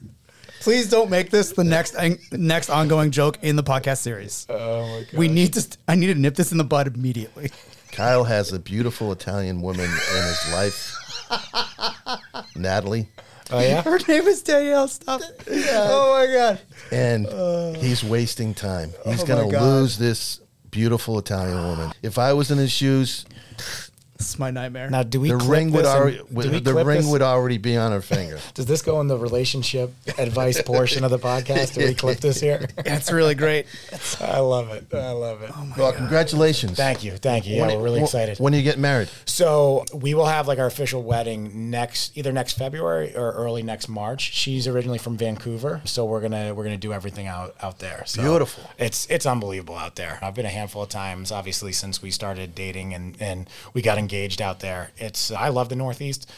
Please don't make this the next next ongoing joke in the podcast series. oh my god. We need to. st- I need to nip this in the bud immediately. Kyle has a beautiful Italian woman in his life. (laughs) Natalie. Oh yeah. Her name is Danielle. Stop. Oh my God. And he's wasting time. He's Uh. Oh my going to God. lose this beautiful Italian woman. If I was in his shoes, This is my nightmare. Now, do we the clip ring would this and- already do we the clip ring this? would already be on her finger. (laughs) Does this go in the relationship advice portion of the podcast? Do we clip this here? (laughs) That's really great. I love it. I love it. Oh well, congratulations. Thank you. Thank you. Yeah, When- we're really excited. When you get married, So we will have like our official wedding next, either next February or early next March. She's originally from Vancouver, so we're gonna we're gonna do everything out out there. So Beautiful. It's it's unbelievable out there. I've been a handful of times, obviously, since we started dating and and we got engaged out there. It's I love the Northeast.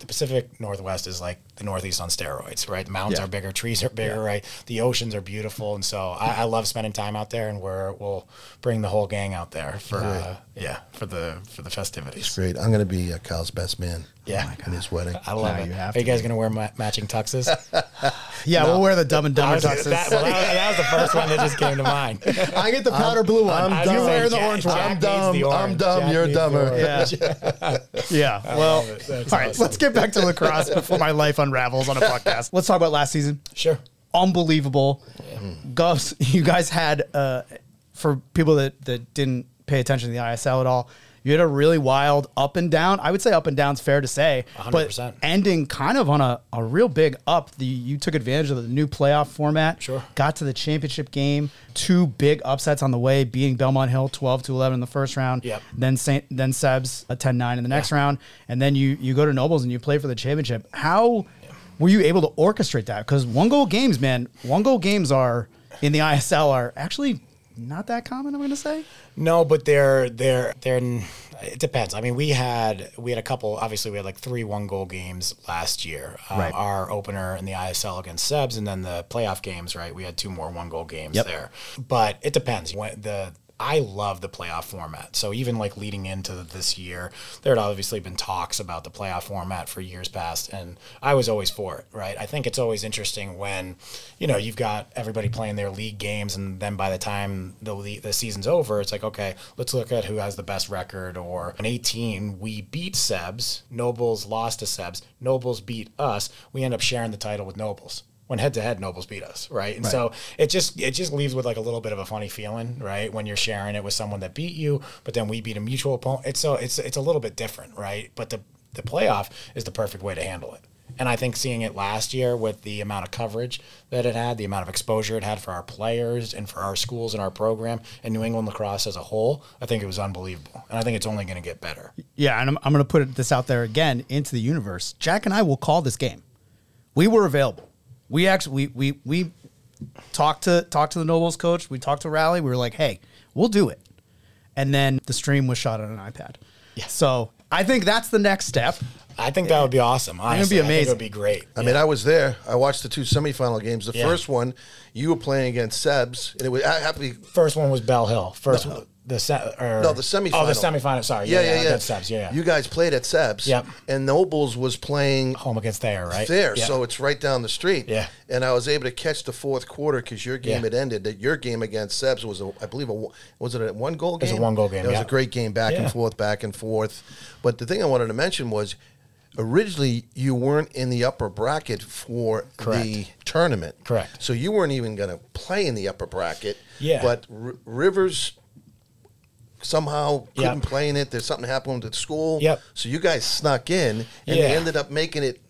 The Pacific Northwest is like the Northeast on steroids, right? The mountains Yeah. are bigger, trees are bigger, right? The oceans are beautiful, and so I, I love spending time out there. And we're we'll bring the whole gang out there for uh, yeah for the for the festivities. great. I'm going to be uh, Kyle's best man. Yeah. in his wedding. I love Now it. you have Are you guys going to wear ma- matching tuxes? (laughs) Yeah, we'll wear the Dumb and Dumber was- tuxes. that, well, that, was, that was the first one that just came to mind. (laughs) I get the powder blue one. I'm I was dumb. gonna say the Jack- orange one. I'm needs dumb. the I'm dumb. Jack You're needs dumber. Yeah. (laughs) yeah. Well, love it. That's all right, awesome. let's get back to lacrosse before my life unravels on a podcast. (laughs) Let's talk about last season. Sure. Unbelievable. Govs, (laughs) you guys had, uh, for people that, that didn't pay attention to the ISL at all, you had a really wild up and down. I would say up and down down's fair to say, but 100%. ending kind of on a, a real big up. The you took advantage of the new playoff format. Sure. Got to the championship game. Two big upsets on the way, beating Belmont Hill 12 to 11 in the first round. Yep. Then Saint, then Sebs a 10-9 in the next round, and then you you go to Nobles and you play for the championship. How were you able to orchestrate that? Because one goal games, man, one goal games are in the ISL are actually not that common. I'm going to say. No, but they're they're they're. It depends. I mean, we had we had a couple. Obviously, we had like three one goal games last year. Um, Right. Our opener in the ISL against Sebs, and then the playoff games. Right, we had two more one goal games Yep. there. But it depends. When the I love the playoff format. So even like leading into this year, there had obviously been talks about the playoff format for years past, and I was always for it. Right. I think it's always interesting when, you know, you've got everybody playing their league games, and then by the time the the season's over, it's like okay, let's look at who has the best record. Or in 18, we beat Sebs, Nobles lost to Sebs, Nobles beat us. We end up sharing the title with Nobles when head to head Nobles beat us, right? And so it just it just leaves with like a little bit of a funny feeling, right? When you're sharing it with someone that beat you, but then we beat a mutual opponent. It's so it's it's a little bit different, right? But the the playoff is the perfect way to handle it. And I think seeing it last year with the amount of coverage that it had, the amount of exposure it had for our players and for our schools and our program and New England lacrosse as a whole, I think it was unbelievable. And I think it's only going to get better. Yeah, and I'm, I'm going to put this out there again into the universe. Jack and I will call this game. We were available. We actually we we we talked to talked to the Nobles coach. We talked to Rally. We were like, hey, we'll do it. And then the stream was shot on an iPad. Yeah. So I think that's the next step. I think that would be awesome. be Honestly, I think amazing. it would be great. I mean, I was there. I watched the two semifinal games. The Yeah. first one, you were playing against Sebs, and it was I happy. First one was Bell Hill. First, the se- or, No, the semifinal. Oh, the semifinal. Sorry, yeah, yeah, against Sebs. Yeah, yeah. You guys played at Sebs. Yep. And Nobles was playing home against there, right? there, Yeah. so it's right down the street. Yeah. And I was able to catch the fourth quarter because your game Yeah. had ended. That your game against Sebs was, a, I believe, a was it a one goal was game? a one-goal game, It was a great game, back Yeah. and forth, back and forth. But the thing I wanted to mention was. Originally, you weren't in the upper bracket for the tournament. Correct. So you weren't even going to play in the upper bracket. Yeah. But R- Rivers somehow couldn't Yep. play in it. There's something happened at school. Yep. So you guys snuck in, and Yeah. they ended up making it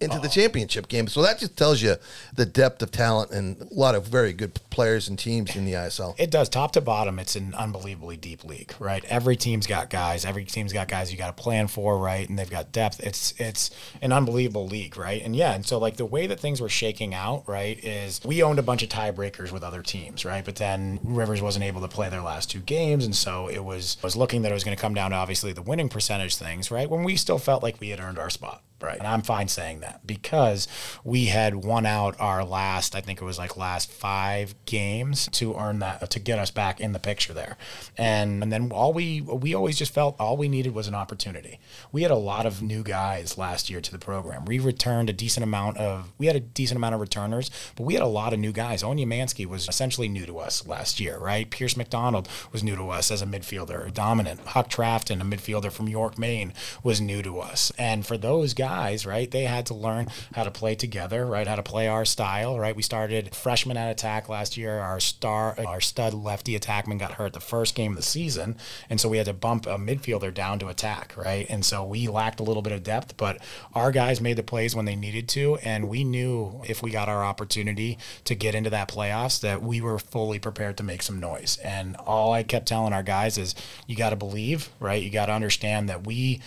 into the oh. championship game. So that just tells you the depth of talent and a lot of very good players and teams in the ISL. It does top to bottom. It's an unbelievably deep league, right? Every team's got guys. Every team's got guys you got to plan for, right? And they've got depth. It's it's an unbelievable league, right? And yeah, and so like the way that things were shaking out, right, is we owned a bunch of tiebreakers with other teams, right? But then Rivers wasn't able to play their last two games, and so it was was looking that it was going to come down to obviously the winning percentage things, right? When we still felt like we had earned our spot. Right. And I'm fine saying that because we had won out our last, I think it was like last five games to earn that, to get us back in the picture there. And, and then all we, we always just felt all we needed was an opportunity. We had a lot of new guys last year to the program. We returned a decent amount of, we had a decent amount of returners, but we had a lot of new guys. Owen Umansky was essentially new to us last year, right? Pierce McDonald was new to us as a midfielder, dominant. Huck Trafton, a midfielder from York, Maine, was new to us. And for those guys, right, they had to learn how to play together, right, how to play our style, right? We started freshman at attack last year. Our star, our stud lefty attackman got hurt the first game of the season, and so we had to bump a midfielder down to attack, right? And so we lacked a little bit of depth, but our guys made the plays when they needed to, and we knew if we got our opportunity to get into that playoffs that we were fully prepared to make some noise. And all I kept telling our guys is, you got to believe, right? You got to understand that we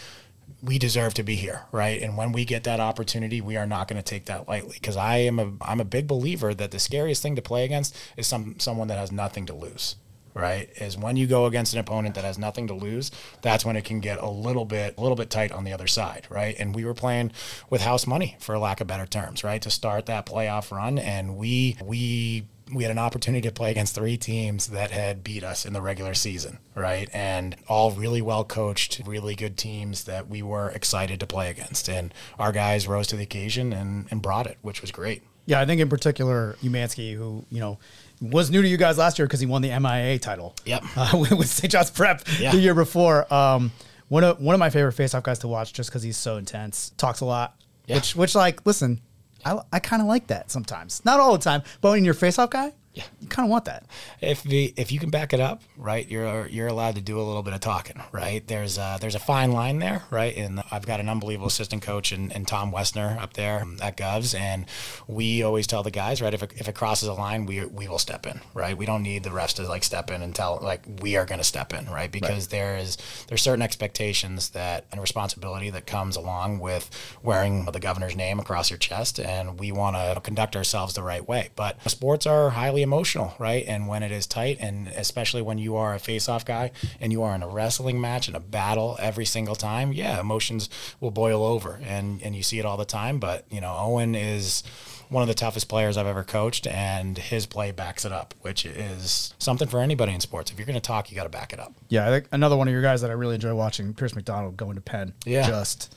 we deserve to be here, right? And when we get that opportunity, we are not going to take that lightly because I am a I'm a big believer that the scariest thing to play against is some someone that has nothing to lose. Right? Is when you go against an opponent that has nothing to lose, that's when it can get a little bit a little bit tight on the other side, right? And we were playing with house money for lack of better terms, right? To start that playoff run and we we we had an opportunity to play against three teams that had beat us in the regular season, right? And all really well coached, really good teams that we were excited to play against. And our guys rose to the occasion and, and brought it, which was great. Yeah, I think in particular, Umansky, who, you know, was new to you guys last year because he won the MIA title. Yep. (laughs) Uh, with, St. John's Prep Yeah. the year before. Um, one of one of my favorite face-off guys to watch just because he's so intense, talks a lot. Yeah. Which, which like, listen, I, I kind of like that sometimes. Not all the time, but when you're face-off guy, Yeah. you kind of want that. if the if you can back it up, right, you're you're allowed to do a little bit of talking, right? There's a, there's a fine line there, right? And I've got an unbelievable assistant coach and, and Tom Westner up there um, at Govs, and we always tell the guys, right, if it, if it crosses a line, we we will step in, right? We don't need the refs to like step in and tell like we are going to step in, right? Because there is there's certain expectations that and responsibility that comes along with wearing the governor's name across your chest, and we want to conduct ourselves the right way. But sports are highly emotional, right? And when it is tight, and especially when you are a face-off guy and you are in a wrestling match and a battle every single time, yeah, emotions will boil over, and and you see it all the time. But you know, Owen is one of the toughest players I've ever coached, and his play backs it up, which is something for anybody in sports. If you're going to talk, you got to back it up. Yeah, I think another one of your guys that I really enjoy watching, Pierce McDonald, going to Penn. Yeah. just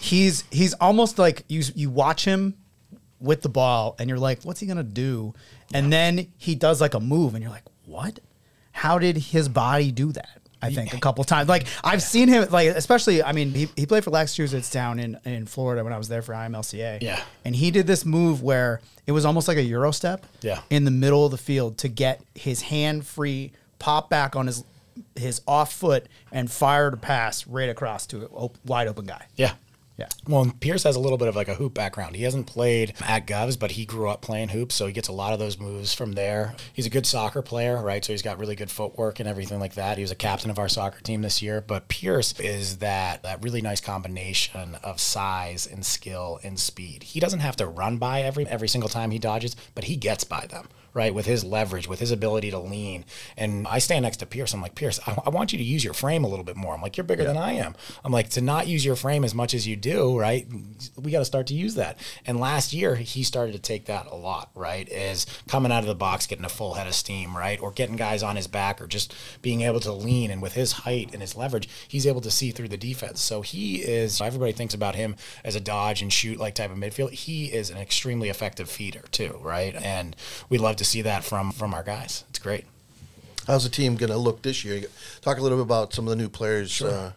he's he's almost like you you watch him with the ball, and you're like, what's he gonna do? And then he does like a move, and you're like, what? How did his body do that? I think a (laughs) couple times. Like I've seen him, like especially. I mean, he, he played for Massachusetts down in in Florida when I was there for IMLCA. Yeah. and he did this move where it was almost like a euro step. Yeah. in the middle of the field to get his hand free, pop back on his his off foot, and fire to pass right across to a op- wide open guy. Yeah. Yeah. Well, Pierce has a little bit of like a hoop background. He hasn't played at Govs, but he grew up playing hoops, so he gets a lot of those moves from there. He's a good soccer player, right? So he's got really good footwork and everything like that. He was a captain of our soccer team this year. But Pierce is that that really nice combination of size and skill and speed. He doesn't have to run by every every single time he dodges, but he gets by them. Right, with his leverage, with his ability to lean. And I stand next to Pierce. I'm like, Pierce, I, I want you to use your frame a little bit more. I'm like, you're bigger than I am. I'm like, to not use your frame as much as you do, right? We got to start to use that. And last year, he started to take that a lot, right? Is coming out of the box, getting a full head of steam, right? Or getting guys on his back, or just being able to lean. And with his height and his leverage, he's able to see through the defense. So he is, everybody thinks about him as a dodge and shoot like type of midfield. He is an extremely effective feeder, too, right? And we love to see that from from our guys. It's great. How's the team going to look this year? Talk a little bit about some of the new players uh,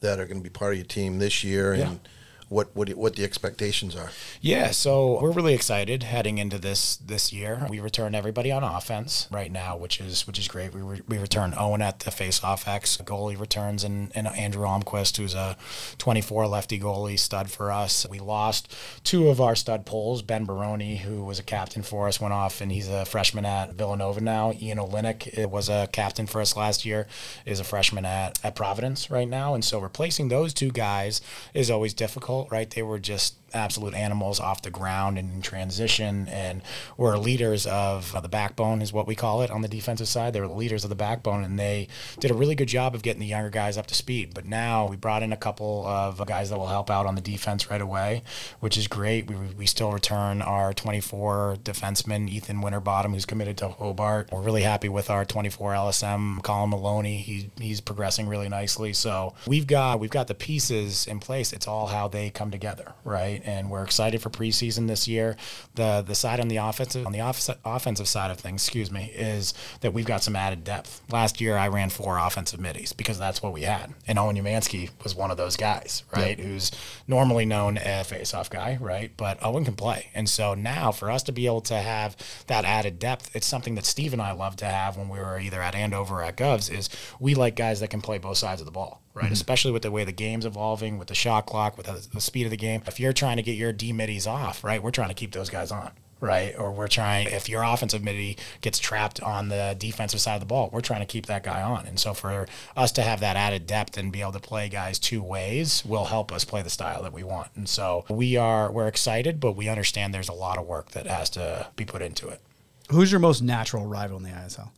that are going to be part of your team this year, and Yeah. What what what the expectations are. Yeah, so we're really excited heading into this this year. We return everybody on offense right now, which is which is great. We, re- we return Owen at the face-off X goalie returns, and, and Andrew Almquist, who's a 24 lefty goalie stud for us. We lost two of our stud poles. Ben Baroni, who was a captain for us, went off, and he's a freshman at Villanova now. Ian Olenek was a captain for us last year, is a freshman at, at Providence right now, and so replacing those two guys is always difficult, right? They were just absolute animals off the ground and in transition and were leaders of uh, the backbone is what we call it on the defensive side. They were the leaders of the backbone and they did a really good job of getting the younger guys up to speed. But now we brought in a couple of guys that will help out on the defense right away which is great. We, we still return our 24 defenseman ethan winterbottom who's committed to hobart. We're really happy with our 24 lsm colin maloney. He, he's progressing really nicely. So we've got we've got the pieces in place. It's all how they come together right and we're excited for preseason this year. The the side on the offensive on the off- offensive side of things, excuse me, is that we've got some added depth. Last year I ran four offensive middies because that's what we had, and Owen Umansky was one of those guys, right? Who's normally known as a face-off guy, right? But Owen can play, and so now for us to be able to have that added depth, it's something that Steve and I love to have when we were either at Andover or at Govs. Is we like guys that can play both sides of the ball right? Mm-hmm. Especially with the way the game's evolving, with the shot clock, with the, the speed of the game. If you're trying to get your D middies off, right, we're trying to keep those guys on. Right, or we're trying. If your offensive midi gets trapped on the defensive side of the ball, we're trying to keep that guy on. And so, for us to have that added depth and be able to play guys two ways will help us play the style that we want. And so, we are we're excited, but we understand there's a lot of work that has to be put into it. Who's your most natural rival in the ISL?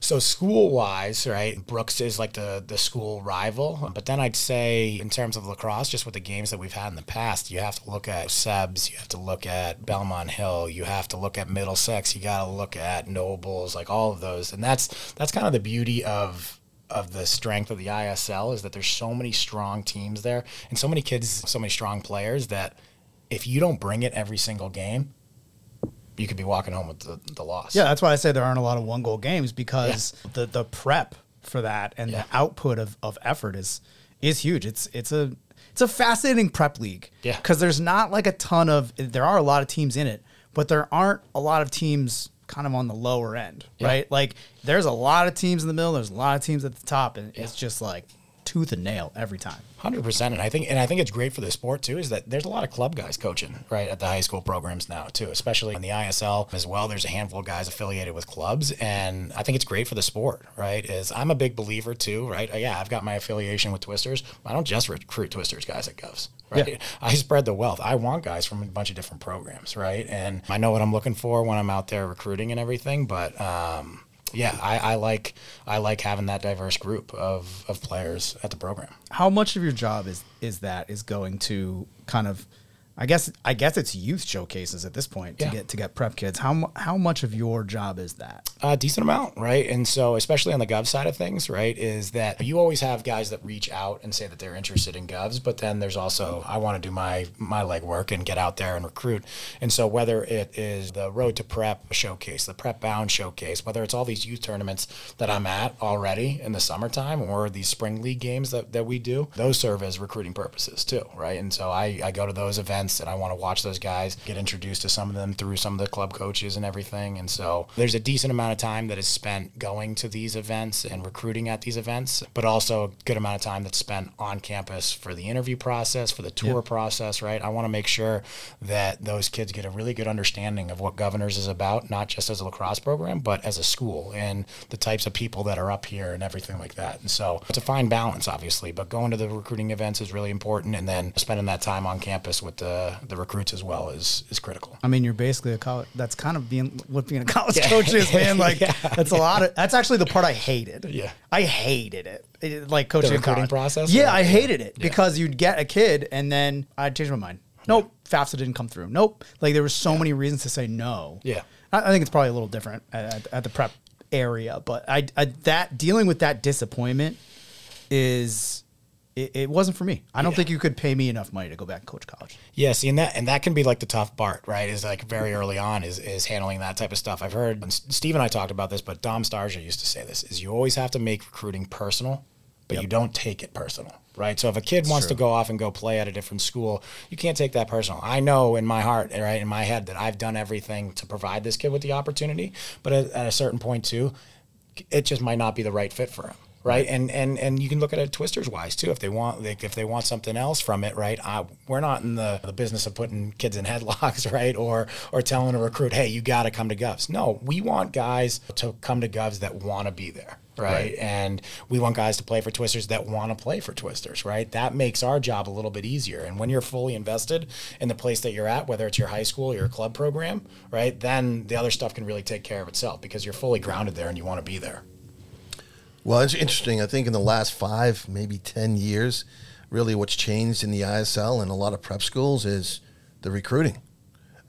So school wise, right, Brooks is like the the school rival. But then I'd say in terms of lacrosse, just with the games that we've had in the past, you have to look at Sebs, you have to look at Belmont Hill, you have to look at Middlesex, you got to look at Nobles, like all of those, and that's that's kind of the beauty of of the strength of the ISL is that there's so many strong teams there and so many kids, so many strong players that if you don't bring it every single game, you could be walking home with the, the loss. Yeah, that's why I say there aren't a lot of one goal games because the the prep for that and Yeah. the output of, of effort is is huge. It's it's a it's a fascinating prep league. Yeah. Because there's not like a ton of there are a lot of teams in it, but there aren't a lot of teams kind of on the lower end. Right? Like there's a lot of teams in the middle, there's a lot of teams at the top, and it's just like tooth and nail every time. Hundred percent, and I think, and I think it's great for the sport too. Is that there's a lot of club guys coaching right at the high school programs now too, especially in the ISL as well. There's a handful of guys affiliated with clubs, and I think it's great for the sport. Right? Is I'm a big believer too. Right? Yeah, I've got my affiliation with Twisters. I don't just recruit Twisters guys at Govs. Right? Yeah. I spread the wealth. I want guys from a bunch of different programs. Right? And I know what I'm looking for when I'm out there recruiting and everything. But um, yeah, I, I like I like having that diverse group of, of players at the program. how much of your job is is that is going to kind of I guess I guess it's youth showcases at this point to Yeah. get to get prep kids. How how much of your job is that? A decent amount, right? And so, especially on the Gov side of things, right, is that you always have guys that reach out and say that they're interested in Govs, but then there's also I want to do my my legwork and get out there and recruit. And so, whether it is the Road to Prep showcase, the Prep Bound showcase, whether it's all these youth tournaments that I'm at already in the summertime or these spring league games that, that we do, those serve as recruiting purposes too, right? And so, I, I go to those events and I want to watch those guys, get introduced to some of them through some of the club coaches and everything. And so, there's a decent amount of time that is spent going to these events and recruiting at these events, but also a good amount of time that's spent on campus for the interview process, for the tour process, right? I want to make sure that those kids get a really good understanding of what Governors is about, not just as a lacrosse program, but as a school and the types of people that are up here and everything like that. And so it's a fine balance, obviously, but going to the recruiting events is really important. And then spending that time on campus with the, the recruits as well is, is critical. I mean, you're basically a college. That's kind of being what being a college coach is, man. (laughs) Like Yeah. that's a lot of. That's actually the part I hated. Yeah. I hated it. It- like coaching The recruiting college. process, Yeah, or- I hated it because you'd get a kid and then I'd change my mind. Nope, FAFSA didn't come through. Nope. Like there were so many reasons to say no. Yeah. I, I think it's probably a little different at, at, at the prep area, but I, I that dealing with that disappointment is it, it wasn't for me. I don't think you could pay me enough money to go back and coach college. Yeah, see, and that and that can be like the tough part, right? Is like very early on is is handling that type of stuff. I've heard and Steve and I talked about this, but Dom Starsia used to say this: is you always have to make recruiting personal, but you don't take it personal, right? So if a kid wants to go off and go play at a different school, you can't take that personal. I know in my heart, right, in my head, that I've done everything to provide this kid with the opportunity, but at, at a certain point too, it just might not be the right fit for him right and and and you can look at it twisters wise too if they want like if they want something else from it right I, we're not in the, the business of putting kids in (laughs) headlocks right or or telling a recruit hey you got to come to govs no we want guys to come to govs that want to be there right? And we want guys to play for Twisters that want to play for Twisters, right? That makes our job a little bit easier. And when you're fully invested in the place that you're at, whether it's your high school or your club program, right, then the other stuff can really take care of itself because you're fully grounded there and you want to be there. Well, it's interesting. I think in the last five, maybe 10 years, really what's changed in the ISL and a lot of prep schools is the recruiting.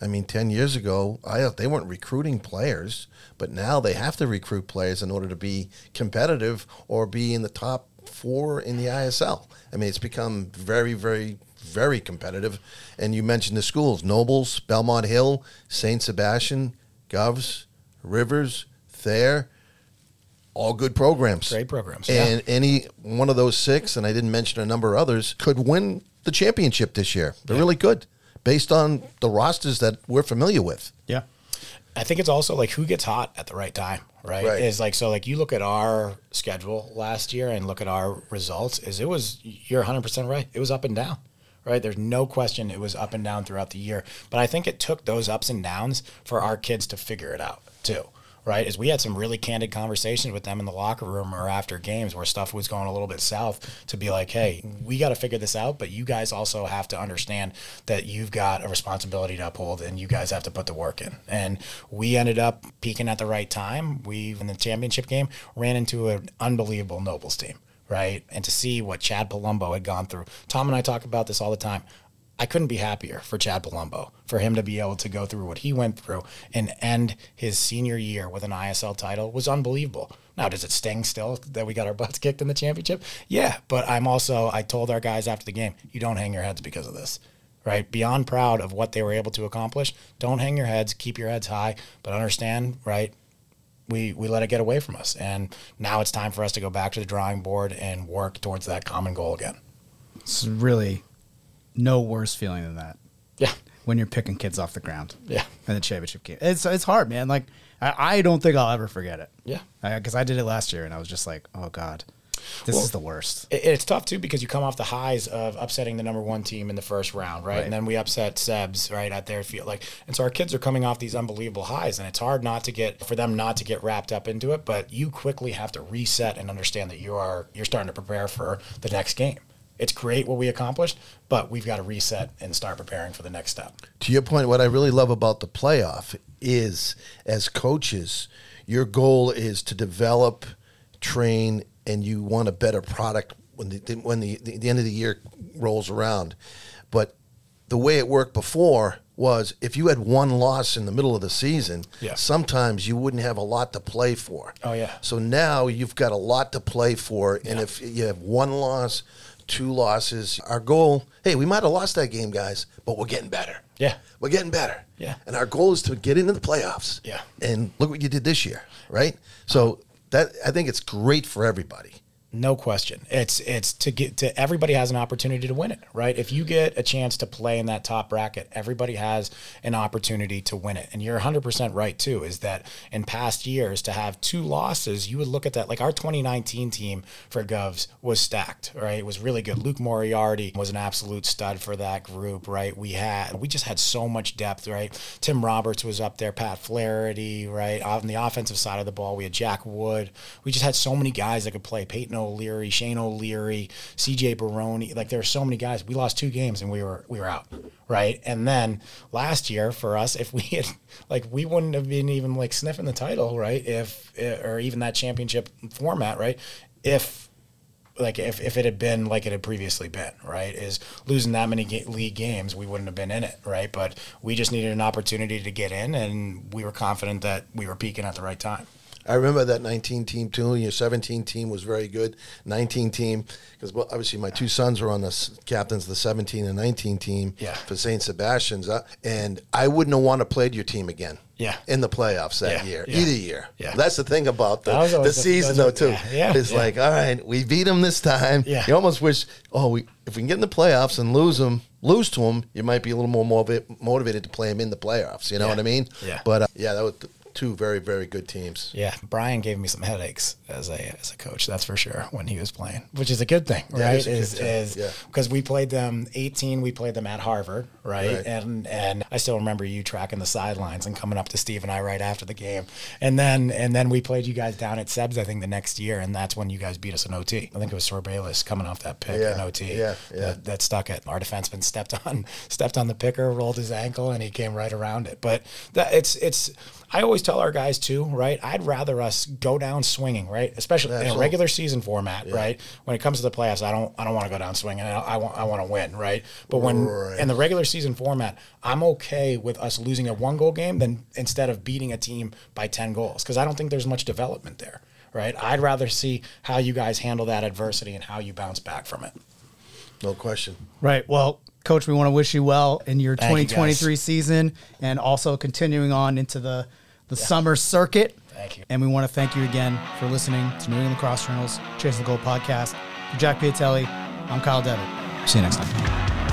I mean, 10 years ago, I, they weren't recruiting players, but now they have to recruit players in order to be competitive or be in the top four in the ISL. I mean, it's become very, very, very competitive. And you mentioned the schools Nobles, Belmont Hill, St. Sebastian, Govs, Rivers, Thayer all good programs. Great programs, yeah. And any one of those six, and I didn't mention a number of others, could win the championship this year. They're really good based on the rosters that we're familiar with. Yeah. I think it's also like who gets hot at the right time, right? Right. Is like so like you look at our schedule last year and look at our results is it was you're 100% right. It was up and down. Right? There's no question it was up and down throughout the year, but I think it took those ups and downs for our kids to figure it out too. Right? Is we had some really candid conversations with them in the locker room or after games where stuff was going a little bit south to be like, hey, we got to figure this out, but you guys also have to understand that you've got a responsibility to uphold and you guys have to put the work in. And we ended up peaking at the right time. We, in the championship game, ran into an unbelievable Nobles team right? And to see what Chad Palumbo had gone through. Tom and I talk about this all the time. I couldn't be happier for Chad Palumbo, for him to be able to go through what he went through and end his senior year with an ISL title was unbelievable. Now, does it sting still that we got our butts (laughs) kicked in the championship? Yeah, but I'm also, I told our guys after the game, you don't hang your heads because of this, right? Beyond proud of what they were able to accomplish, don't hang your heads, keep your heads high, but understand, right? we we let it get away from us, and now it's time for us to go back to the drawing board and work towards that common goal again. It's really no worse feeling than that. Yeah, when you're picking kids off the ground. Yeah, in the championship game, it's it's hard, man. Like I, I don't think I'll ever forget it. Yeah, because I, I did it last year, and I was just like, oh god. This well, is the worst. It, it's tough too because you come off the highs of upsetting the number one team in the first round, right? right? And then we upset Sebs right at their field, like, and so our kids are coming off these unbelievable highs, and it's hard not to get for them not to get wrapped up into it. But you quickly have to reset and understand that you are you're starting to prepare for the next game. It's great what we accomplished, but we've got to reset and start preparing for the next step. To your point, what I really love about the playoff is, as coaches, your goal is to develop, train, and you want a better product when the when the, the, the end of the year rolls around. But the way it worked before was if you had one loss in the middle of the season, yeah. sometimes you wouldn't have a lot to play for. Oh yeah. So now you've got a lot to play for, and yeah. if you have one loss, two losses, our goal, hey, we might have lost that game, guys, but we're getting better. Yeah. We're getting better. Yeah. And our goal is to get into the playoffs. Yeah. And look what you did this year, right? So that I think it's great for everybody. No question. It's it's to get to everybody has an opportunity to win it, right? If you get a chance to play in that top bracket, everybody has an opportunity to win it. And you're 100% right too is that in past years to have two losses, you would look at that like our 2019 team for Govs was stacked, right? It was really good. Luke Moriarty was an absolute stud for that group, right? We had we just had so much depth, right? Tim Roberts was up there, Pat Flaherty, right? On the offensive side of the ball, we had Jack Wood. We just had so many guys that could play. Peyton O'Leary, Shane O'Leary, CJ Baroni. Like there are so many guys. We lost two games and we were we were out, right? And then last year for us, if we had like we wouldn't have been even like sniffing the title, right? If eh, or even that championship format, right? If like if, if it had been like it had previously been, right? Is losing that many ga- league games, we wouldn't have been in it, right? But we just needed an opportunity to get in, and we were confident that we were peaking at the right time. I remember that 19 team too. Your 17 team was very good. 19 team because well, obviously my two sons were on the captains of the 17 and 19 team yeah. for St. Sebastian's, uh, and I wouldn't have wanted to play your team again. Yeah. In the playoffs that yeah. year, yeah. either year. Yeah. That's the thing about the, the season though too. Yeah. yeah. It's like, all right, we beat them this time. Yeah. You almost wish, oh, we if we can get in the playoffs and lose them, lose to them, you might be a little more motivated to play them in the playoffs. You know what I mean? Yeah. But uh, yeah, that was two very very good teams. Yeah, Brian gave me some headaches as a as a coach. That's for sure when he was playing, which is a good thing, right? Yeah, is is yeah. because we played them 18. We played them at Harvard, right? right? And and I still remember you tracking the sidelines and coming up to Steve and I right after the game, and then and then we played you guys down at Sebs I think the next year, and that's when you guys beat us in OT. I think it was Sorbalis coming off that pick yeah, in OT. Yeah, yeah. That, that stuck it. Our defenseman stepped on (laughs) stepped on the picker, rolled his ankle, and he came right around it. But that it's it's I always tell our guys too, right? I'd rather us go down swinging, right? Especially in a regular season format, yeah. right? When it comes to the playoffs, I don't, I don't want to go down swinging. I, I want, I want to win, right? But when right. in the regular season format, I'm okay with us losing a one goal game than instead of beating a team by ten goals because I don't think there's much development there, right? I'd rather see how you guys handle that adversity and how you bounce back from it. No question. Right. Well, Coach, we want to wish you well in your Thank 2023 you season and also continuing on into the the yeah. summer circuit. Thank you. And we want to thank you again for listening to New England Lacrosse Journal's Chase the Goal podcast. For Jack Piatelli, I'm Kyle Devitt. See you next time.